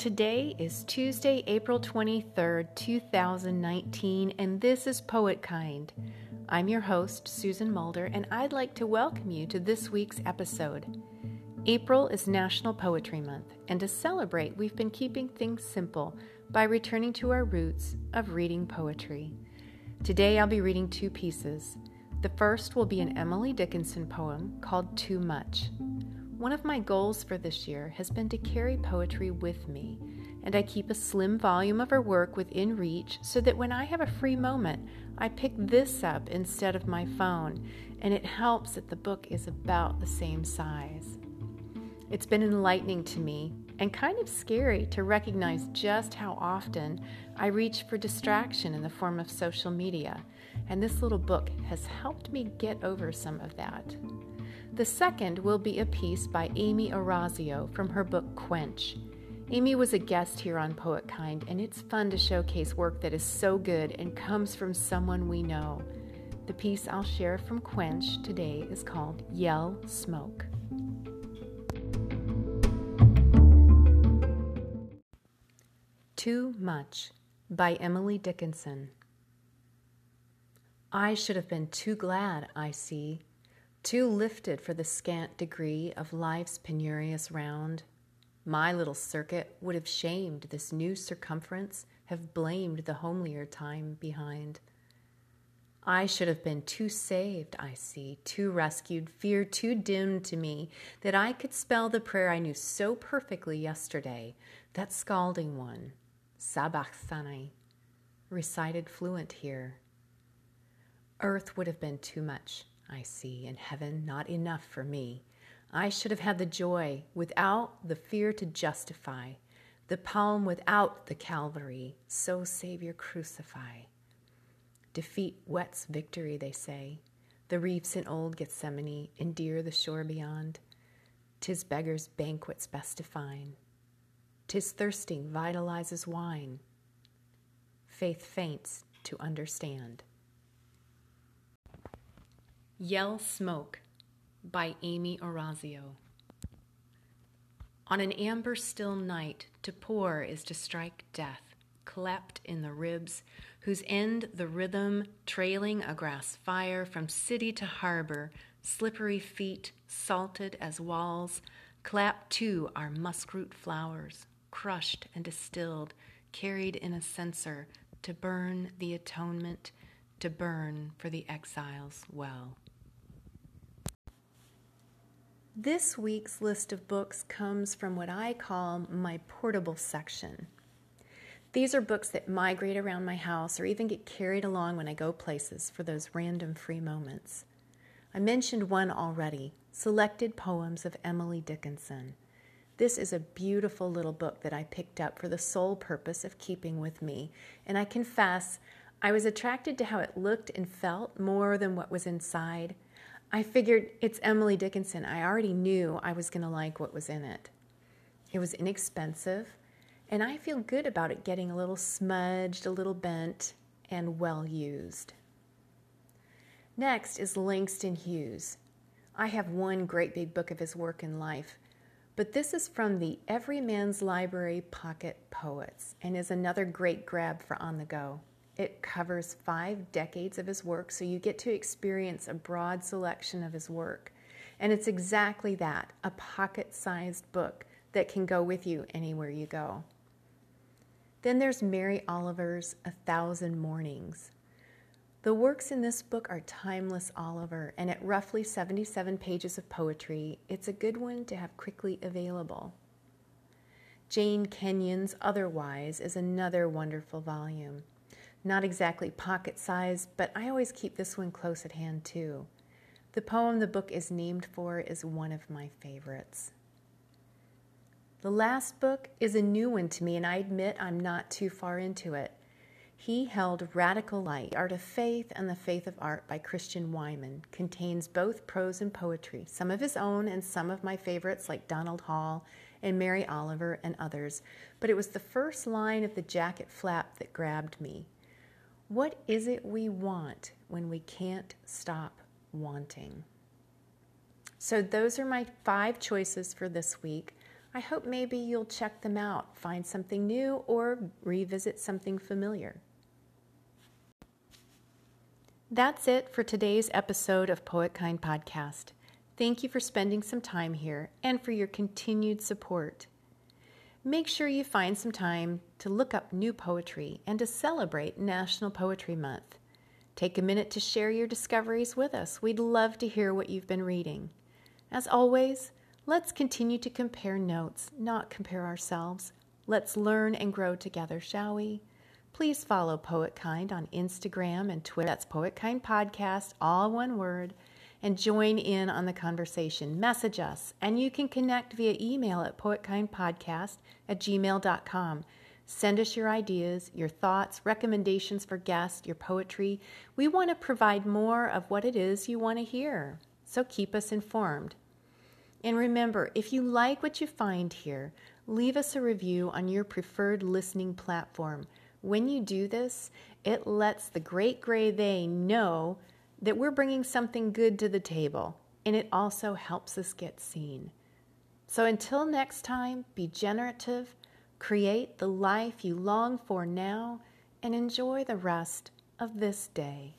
Today is Tuesday, April 23rd, 2019, and this is Poet Kind. I'm your host, Susan Mulder, and I'd like to welcome you to this week's episode. April is National Poetry Month, and to celebrate, we've been keeping things simple by returning to our roots of reading poetry. Today I'll be reading two pieces. The first will be an Emily Dickinson poem called Too Much. One of my goals for this year has been to carry poetry with me, and I keep a slim volume of her work within reach so that when I have a free moment, I pick this up instead of my phone, and it helps that the book is about the same size. It's been enlightening to me and kind of scary to recognize just how often I reach for distraction in the form of social media, and this little book has helped me get over some of that. The second will be a piece by Amy Orazio from her book Quench. Amy was a guest here on Poet Kind, and it's fun to showcase work that is so good and comes from someone we know. The piece I'll share from Quench today is called Yell Smoke. Too Much by Emily Dickinson. I should have been too glad, I see, too lifted for the scant degree of life's penurious round. My little circuit would have shamed this new circumference, have blamed the homelier time behind. I should have been too saved, I see, too rescued, fear too dim to me, that I could spell the prayer I knew so perfectly yesterday, that scalding one, Sabachthani, recited fluent here. Earth would have been too much, I see, in heaven not enough for me. I should have had the joy without the fear to justify, the palm without the Calvary, so Savior crucify. Defeat whets victory, they say. The reefs in old Gethsemane endear the shore beyond. Tis beggars' banquets best define. Tis thirsting vitalizes wine. Faith faints to understand. Yell Smoke by Amy Orazio. On an amber still night, to pour is to strike death, clept in the ribs, whose end the rhythm, trailing a grass fire from city to harbor, slippery feet, salted as walls, clap to our muskroot flowers, crushed and distilled, carried in a censer to burn the atonement, to burn for the exiles well. This week's list of books comes from what I call my portable section. These are books that migrate around my house or even get carried along when I go places for those random free moments. I mentioned one already Selected Poems of Emily Dickinson. This is a beautiful little book that I picked up for the sole purpose of keeping with me, and I confess I was attracted to how it looked and felt more than what was inside. I figured it's Emily Dickinson. I already knew I was going to like what was in it. It was inexpensive, and I feel good about it getting a little smudged, a little bent, and well used. Next is Langston Hughes. I have one great big book of his work and life, but this is from the Everyman's Library Pocket Poets and is another great grab for on the go. It covers five decades of his work, so you get to experience a broad selection of his work. And it's exactly that a pocket sized book that can go with you anywhere you go. Then there's Mary Oliver's A Thousand Mornings. The works in this book are timeless Oliver, and at roughly 77 pages of poetry, it's a good one to have quickly available. Jane Kenyon's Otherwise is another wonderful volume. Not exactly pocket size, but I always keep this one close at hand too. The poem the book is named for is one of my favorites. The last book is a new one to me, and I admit I'm not too far into it. He Held Radical Light, Art of Faith and the Faith of Art by Christian Wiman contains both prose and poetry, some of his own and some of my favorites like Donald Hall and Mary Oliver and others. But it was the first line of the jacket flap that grabbed me. What is it we want when we can't stop wanting? So, those are my five choices for this week. I hope maybe you'll check them out, find something new, or revisit something familiar. That's it for today's episode of Poet Kind Podcast. Thank you for spending some time here and for your continued support. Make sure you find some time to look up new poetry and to celebrate National Poetry Month. Take a minute to share your discoveries with us. We'd love to hear what you've been reading. As always, let's continue to compare notes, not compare ourselves. Let's learn and grow together, shall we? Please follow Poet Kind on Instagram and Twitter. That's Poet Kind Podcast, all one word, and join in on the conversation. Message us, and you can connect via email at poetkindpodcast at gmail.com. Send us your ideas, your thoughts, recommendations for guests, your poetry. We want to provide more of what it is you want to hear, so keep us informed. And remember, if you like what you find here, leave us a review on your preferred listening platform. When you do this, it lets the great gray they know that we're bringing something good to the table, and it also helps us get seen. So until next time, be generative, create the life you long for now, and enjoy the rest of this day.